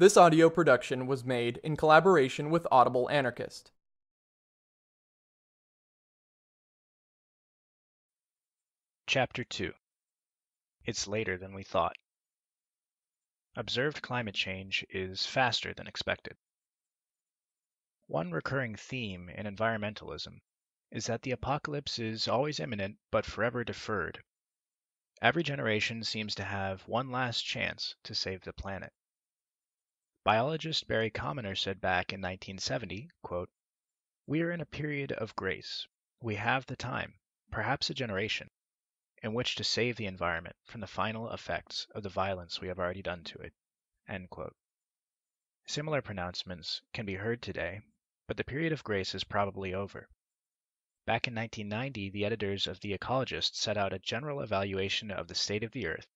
This audio production was made in collaboration with Audible Anarchist. Chapter 2 It's later than we thought. Observed climate change is faster than expected. One recurring theme in environmentalism is that the apocalypse is always imminent but forever deferred. Every generation seems to have one last chance to save the planet. Biologist Barry Commoner said back in 1970, quote, We are in a period of grace. We have the time, perhaps a generation, in which to save the environment from the final effects of the violence we have already done to it. End quote. Similar pronouncements can be heard today, but the period of grace is probably over. Back in 1990, the editors of The Ecologist set out a general evaluation of the state of the Earth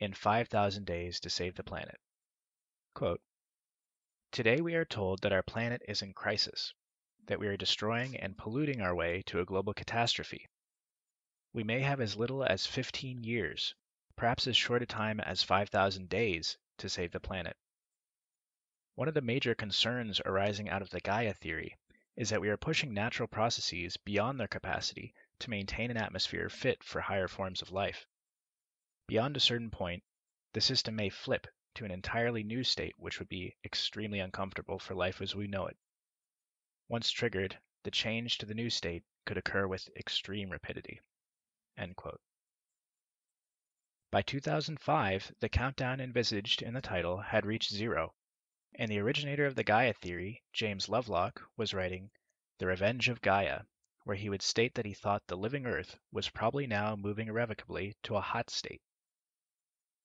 in 5,000 Days to Save the Planet. Quote, Today we are told that our planet is in crisis, that we are destroying and polluting our way to a global catastrophe. We may have as little as 15 years, perhaps as short a time as 5,000 days, to save the planet. One of the major concerns arising out of the Gaia theory is that we are pushing natural processes beyond their capacity to maintain an atmosphere fit for higher forms of life. Beyond a certain point, the system may flip to an entirely new state which would be extremely uncomfortable for life as we know it. Once triggered, the change to the new state could occur with extreme rapidity. By 2005, the countdown envisaged in the title had reached zero, and the originator of the Gaia theory, James Lovelock, was writing The Revenge of Gaia, where he would state that he thought the living Earth was probably now moving irrevocably to a hot state.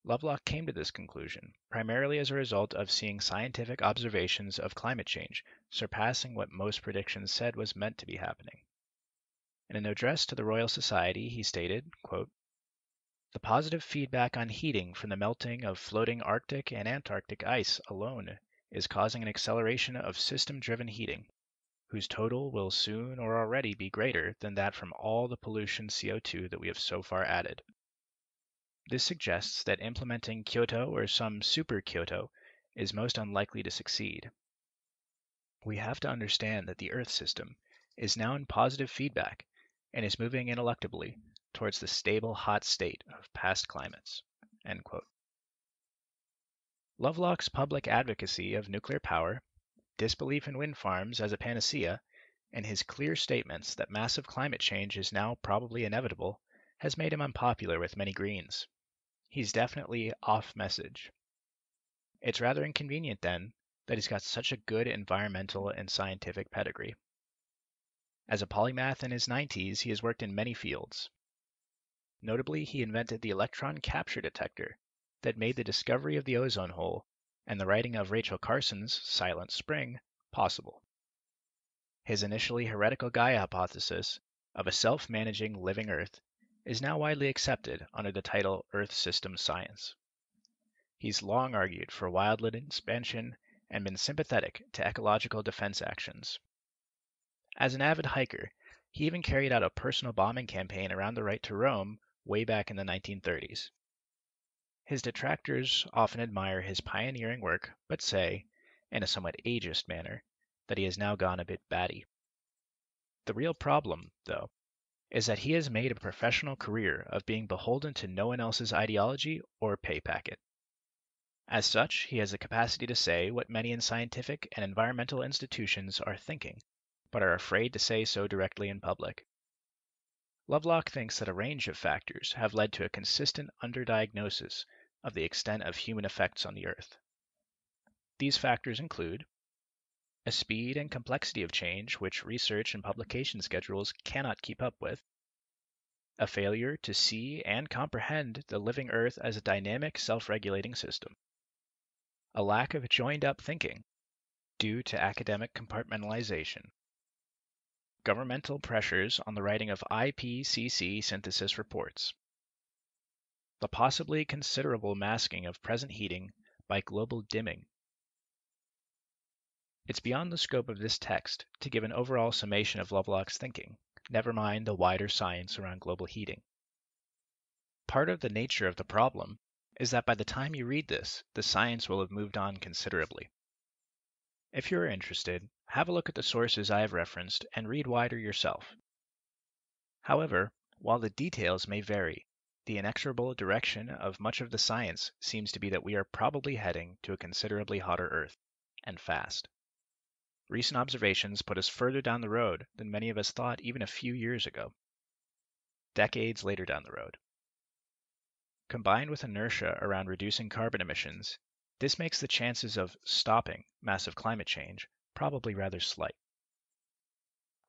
Lovelock came to this conclusion primarily as a result of seeing scientific observations of climate change surpassing what most predictions said was meant to be happening. In an address to the Royal Society, he stated, quote, The positive feedback on heating from the melting of floating Arctic and Antarctic ice alone is causing an acceleration of system-driven heating, whose total will soon or already be greater than that from all the pollution CO2 that we have so far added. This suggests that implementing Kyoto or some super Kyoto is most unlikely to succeed. We have to understand that the Earth system is now in positive feedback and is moving ineluctably towards the stable hot state of past climates. Lovelock's public advocacy of nuclear power, disbelief in wind farms as a panacea, and his clear statements that massive climate change is now probably inevitable has made him unpopular with many Greens. He's definitely off message. It's rather inconvenient, then, that he's got such a good environmental and scientific pedigree. As a polymath in his 90s, he has worked in many fields. Notably, he invented the electron capture detector that made the discovery of the ozone hole and the writing of Rachel Carson's Silent Spring possible. His initially heretical Gaia hypothesis of a self managing living Earth is now widely accepted under the title Earth System Science. He's long argued for wildland expansion and been sympathetic to ecological defense actions. As an avid hiker, he even carried out a personal bombing campaign around the right to roam way back in the 1930s. His detractors often admire his pioneering work, but say, in a somewhat ageist manner, that he has now gone a bit batty. The real problem, though, is that he has made a professional career of being beholden to no one else's ideology or pay packet. As such, he has the capacity to say what many in scientific and environmental institutions are thinking, but are afraid to say so directly in public. Lovelock thinks that a range of factors have led to a consistent underdiagnosis of the extent of human effects on the Earth. These factors include a speed and complexity of change which research and publication schedules cannot keep up with, a failure to see and comprehend the living Earth as a dynamic, self regulating system, a lack of joined up thinking due to academic compartmentalization, governmental pressures on the writing of IPCC synthesis reports, the possibly considerable masking of present heating by global dimming it's beyond the scope of this text to give an overall summation of Lovelock's thinking, never mind the wider science around global heating. Part of the nature of the problem is that by the time you read this, the science will have moved on considerably. If you are interested, have a look at the sources I have referenced and read wider yourself. However, while the details may vary, the inexorable direction of much of the science seems to be that we are probably heading to a considerably hotter Earth, and fast. Recent observations put us further down the road than many of us thought even a few years ago. Decades later down the road. Combined with inertia around reducing carbon emissions, this makes the chances of stopping massive climate change probably rather slight.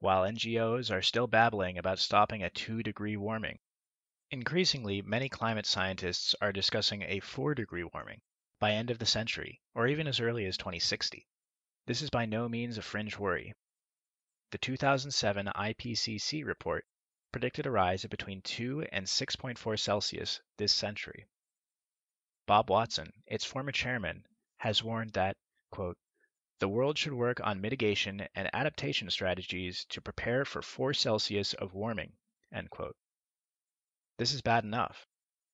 While NGOs are still babbling about stopping a 2 degree warming, increasingly many climate scientists are discussing a 4 degree warming by end of the century or even as early as 2060. This is by no means a fringe worry. The 2007 IPCC report predicted a rise of between 2 and 6.4 Celsius this century. Bob Watson, its former chairman, has warned that, quote, the world should work on mitigation and adaptation strategies to prepare for 4 Celsius of warming, end quote. This is bad enough,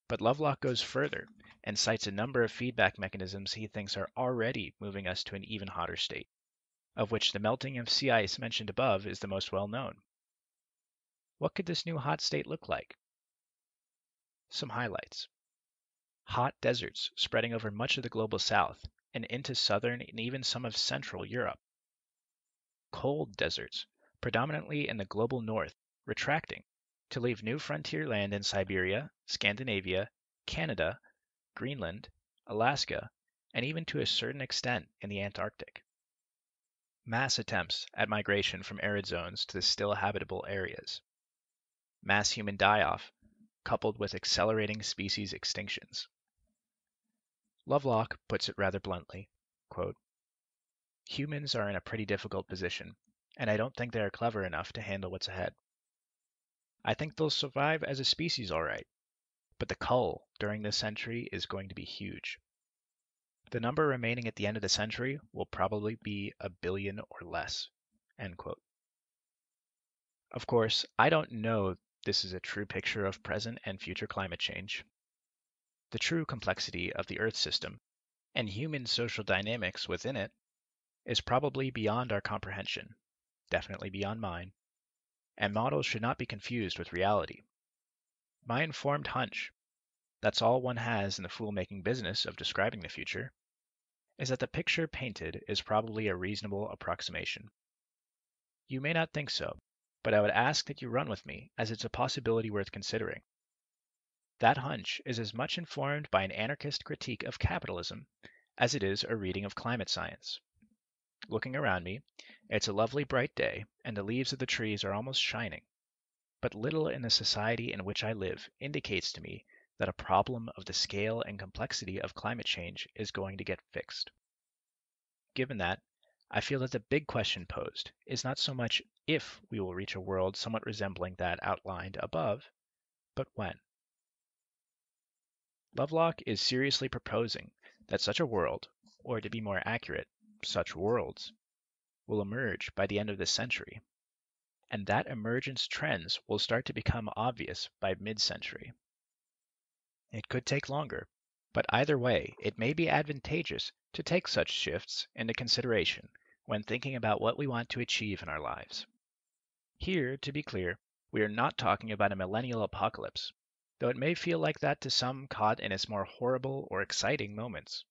but Lovelock goes further and cites a number of feedback mechanisms he thinks are already moving us to an even hotter state, of which the melting of sea ice mentioned above is the most well known. What could this new hot state look like? Some highlights. Hot deserts spreading over much of the global south and into southern and even some of central Europe. Cold deserts, predominantly in the global north, retracting to leave new frontier land in Siberia, Scandinavia, Canada, Greenland, Alaska, and even to a certain extent in the Antarctic. Mass attempts at migration from arid zones to the still habitable areas mass human die-off, coupled with accelerating species extinctions. Lovelock puts it rather bluntly, quote, Humans are in a pretty difficult position, and I don't think they are clever enough to handle what's ahead. I think they'll survive as a species all right, but the cull during this century is going to be huge. The number remaining at the end of the century will probably be a billion or less. Of course, I don't know this is a true picture of present and future climate change. The true complexity of the Earth system, and human social dynamics within it, is probably beyond our comprehension, definitely beyond mine, and models should not be confused with reality. My informed hunch, that's all one has in the fool-making business of describing the future, is that the picture painted is probably a reasonable approximation. You may not think so, but I would ask that you run with me, as it's a possibility worth considering. That hunch is as much informed by an anarchist critique of capitalism as it is a reading of climate science. Looking around me, it's a lovely bright day, and the leaves of the trees are almost shining. But little in the society in which I live indicates to me that a problem of the scale and complexity of climate change is going to get fixed. Given that, I feel that the big question posed is not so much if we will reach a world somewhat resembling that outlined above, but when. Lovelock is seriously proposing that such a world, or to be more accurate, such worlds, will emerge by the end of this century, and that emergence trends will start to become obvious by mid-century. It could take longer, but either way, it may be advantageous to take such shifts into consideration when thinking about what we want to achieve in our lives. Here, to be clear, we are not talking about a millennial apocalypse, though it may feel like that to some caught in its more horrible or exciting moments.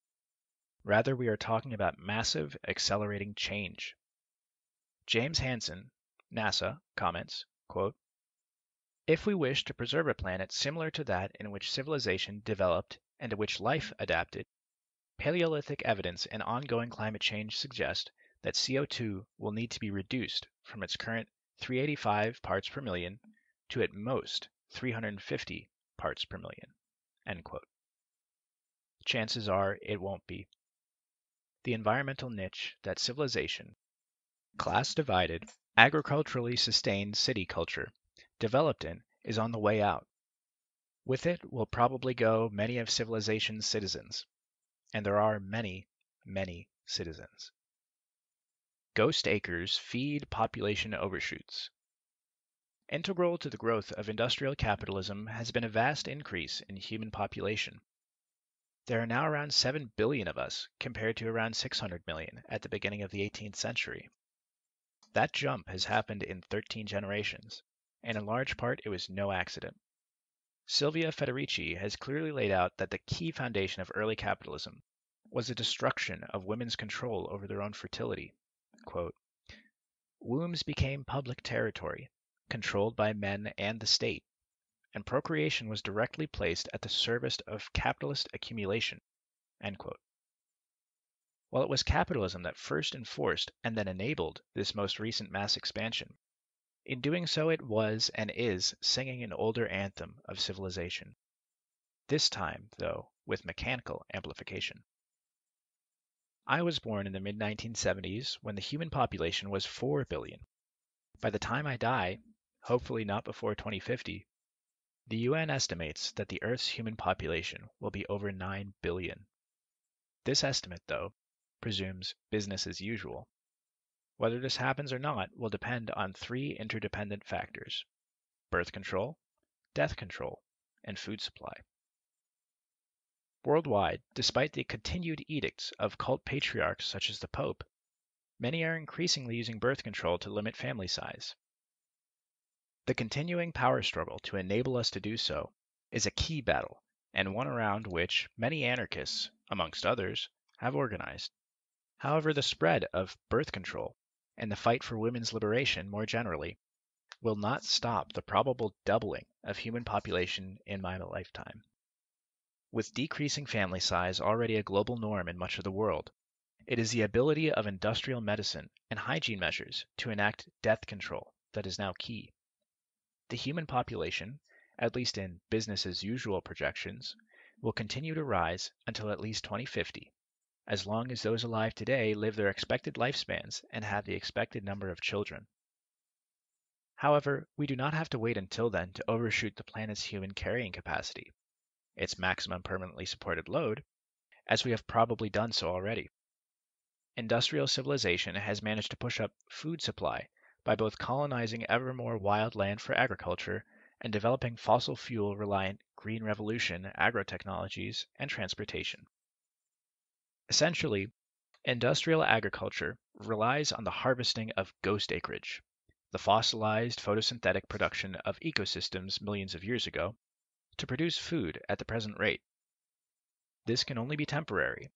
Rather, we are talking about massive, accelerating change. James Hansen, NASA, comments, quote, If we wish to preserve a planet similar to that in which civilization developed and to which life adapted, Paleolithic evidence and ongoing climate change suggest that CO2 will need to be reduced from its current 385 parts per million to at most 350 parts per million. End quote. Chances are it won't be. The environmental niche that civilization, class divided, agriculturally sustained city culture, developed in is on the way out. With it will probably go many of civilization's citizens, and there are many, many citizens. Ghost acres feed population overshoots. Integral to the growth of industrial capitalism has been a vast increase in human population. There are now around 7 billion of us, compared to around 600 million at the beginning of the 18th century. That jump has happened in 13 generations, and in large part it was no accident. Silvia Federici has clearly laid out that the key foundation of early capitalism was the destruction of women's control over their own fertility. Quote, Wombs became public territory, controlled by men and the state, and procreation was directly placed at the service of capitalist accumulation. While it was capitalism that first enforced and then enabled this most recent mass expansion, in doing so it was and is singing an older anthem of civilization. This time, though, with mechanical amplification. I was born in the mid 1970s when the human population was 4 billion. By the time I die, hopefully not before 2050, the UN estimates that the Earth's human population will be over 9 billion. This estimate, though, presumes business as usual, whether this happens or not will depend on three interdependent factors birth control, death control, and food supply. Worldwide, despite the continued edicts of cult patriarchs such as the Pope, many are increasingly using birth control to limit family size. The continuing power struggle to enable us to do so is a key battle, and one around which many anarchists, amongst others, have organized. However, the spread of birth control and the fight for women's liberation more generally, will not stop the probable doubling of human population in my lifetime. With decreasing family size already a global norm in much of the world, it is the ability of industrial medicine and hygiene measures to enact death control that is now key. The human population, at least in business as usual projections, will continue to rise until at least 2050, as long as those alive today live their expected lifespans and have the expected number of children. However, we do not have to wait until then to overshoot the planet's human carrying capacity, its maximum permanently supported load, as we have probably done so already. Industrial civilization has managed to push up food supply by both colonizing ever more wild land for agriculture and developing fossil fuel reliant green revolution agrotechnologies and transportation. Essentially, industrial agriculture relies on the harvesting of ghost acreage, the fossilized photosynthetic production of ecosystems millions of years ago, to produce food at the present rate. This can only be temporary,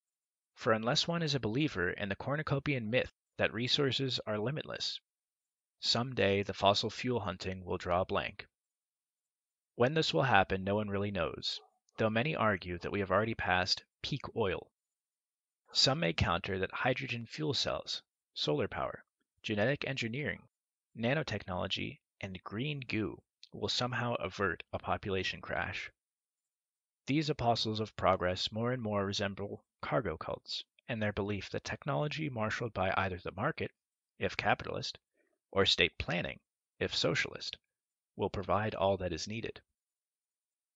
for unless one is a believer in the cornucopian myth that resources are limitless, some day the fossil fuel hunting will draw a blank. When this will happen, no one really knows, though many argue that we have already passed peak oil some may counter that hydrogen fuel cells, solar power, genetic engineering, nanotechnology, and green goo will somehow avert a population crash. These apostles of progress more and more resemble cargo cults and their belief that technology marshaled by either the market, if capitalist, or state planning, if socialist, will provide all that is needed.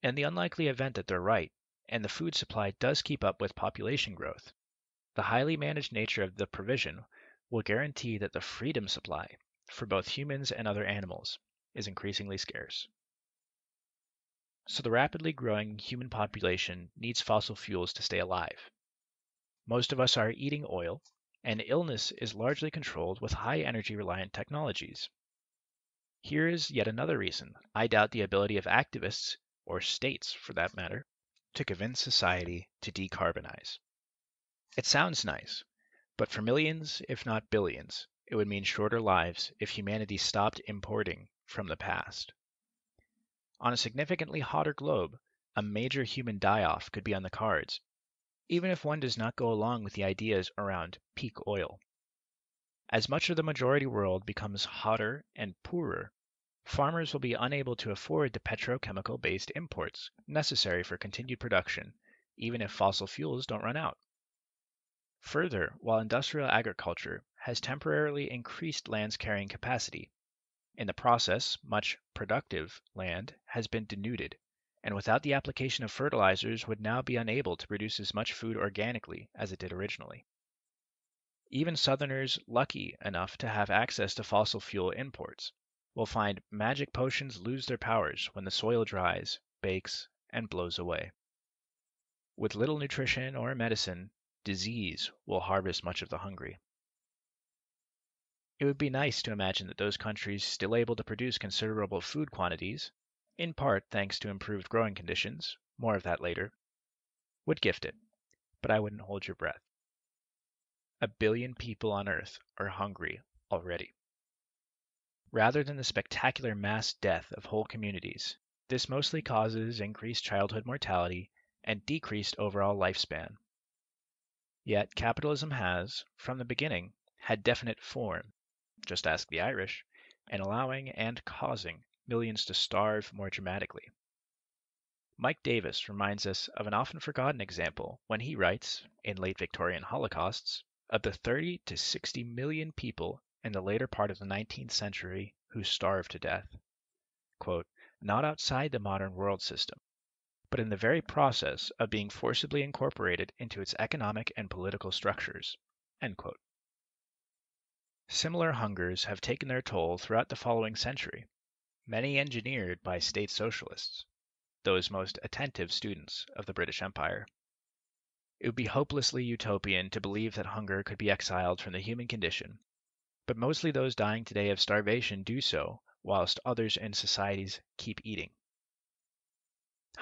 In the unlikely event that they're right, and the food supply does keep up with population growth, the highly managed nature of the provision will guarantee that the freedom supply, for both humans and other animals, is increasingly scarce. So the rapidly growing human population needs fossil fuels to stay alive. Most of us are eating oil, and illness is largely controlled with high energy reliant technologies. Here is yet another reason I doubt the ability of activists, or states for that matter, to convince society to decarbonize. It sounds nice, but for millions, if not billions, it would mean shorter lives if humanity stopped importing from the past. On a significantly hotter globe, a major human die off could be on the cards, even if one does not go along with the ideas around peak oil. As much of the majority world becomes hotter and poorer, farmers will be unable to afford the petrochemical based imports necessary for continued production, even if fossil fuels don't run out. Further, while industrial agriculture has temporarily increased land's carrying capacity, in the process much productive land has been denuded, and without the application of fertilizers would now be unable to produce as much food organically as it did originally. Even Southerners lucky enough to have access to fossil fuel imports will find magic potions lose their powers when the soil dries, bakes, and blows away. With little nutrition or medicine, disease will harvest much of the hungry. It would be nice to imagine that those countries still able to produce considerable food quantities, in part thanks to improved growing conditions, more of that later, would gift it, but I wouldn't hold your breath. A billion people on Earth are hungry already. Rather than the spectacular mass death of whole communities, this mostly causes increased childhood mortality and decreased overall lifespan. Yet capitalism has, from the beginning, had definite form, just ask the Irish, in allowing and causing millions to starve more dramatically. Mike Davis reminds us of an often forgotten example when he writes, in late Victorian holocausts, of the 30 to 60 million people in the later part of the 19th century who starved to death. Quote, not outside the modern world system, but in the very process of being forcibly incorporated into its economic and political structures. Similar hungers have taken their toll throughout the following century, many engineered by state socialists, those most attentive students of the British Empire. It would be hopelessly utopian to believe that hunger could be exiled from the human condition, but mostly those dying today of starvation do so whilst others in societies keep eating.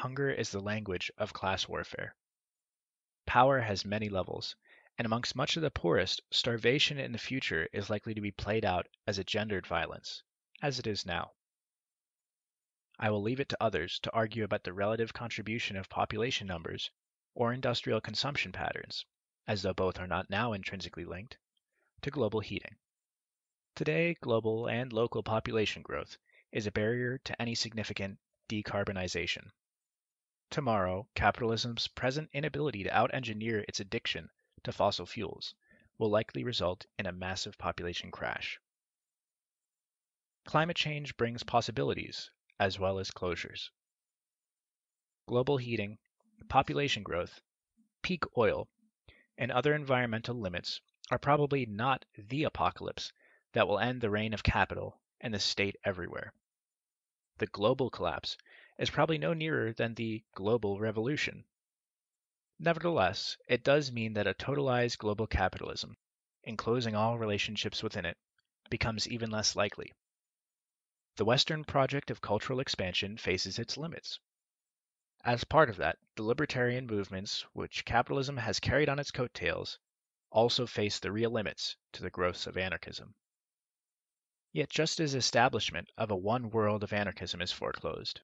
Hunger is the language of class warfare. Power has many levels, and amongst much of the poorest, starvation in the future is likely to be played out as a gendered violence, as it is now. I will leave it to others to argue about the relative contribution of population numbers or industrial consumption patterns, as though both are not now intrinsically linked, to global heating. Today, global and local population growth is a barrier to any significant decarbonization. Tomorrow, capitalism's present inability to out-engineer its addiction to fossil fuels will likely result in a massive population crash. Climate change brings possibilities as well as closures. Global heating, population growth, peak oil, and other environmental limits are probably not the apocalypse that will end the reign of capital and the state everywhere. The global collapse is probably no nearer than the global revolution. Nevertheless, it does mean that a totalized global capitalism, enclosing all relationships within it, becomes even less likely. The Western project of cultural expansion faces its limits. As part of that, the libertarian movements which capitalism has carried on its coattails also face the real limits to the growth of anarchism. Yet just as establishment of a one world of anarchism is foreclosed,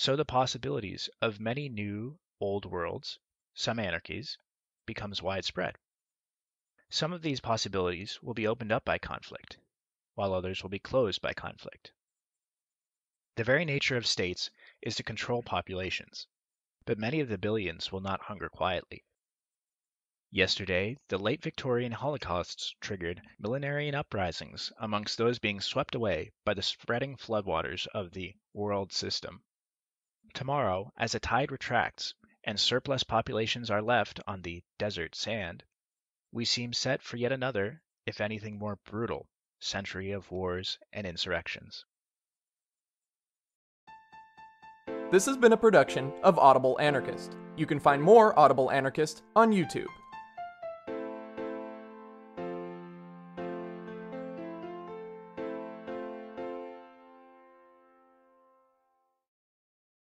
so the possibilities of many new old worlds, some anarchies, becomes widespread. Some of these possibilities will be opened up by conflict, while others will be closed by conflict. The very nature of states is to control populations, but many of the billions will not hunger quietly. Yesterday, the late Victorian holocausts triggered millenarian uprisings amongst those being swept away by the spreading floodwaters of the world system. Tomorrow, as the tide retracts and surplus populations are left on the desert sand, we seem set for yet another, if anything more brutal, century of wars and insurrections. This has been a production of Audible Anarchist. You can find more Audible Anarchist on YouTube.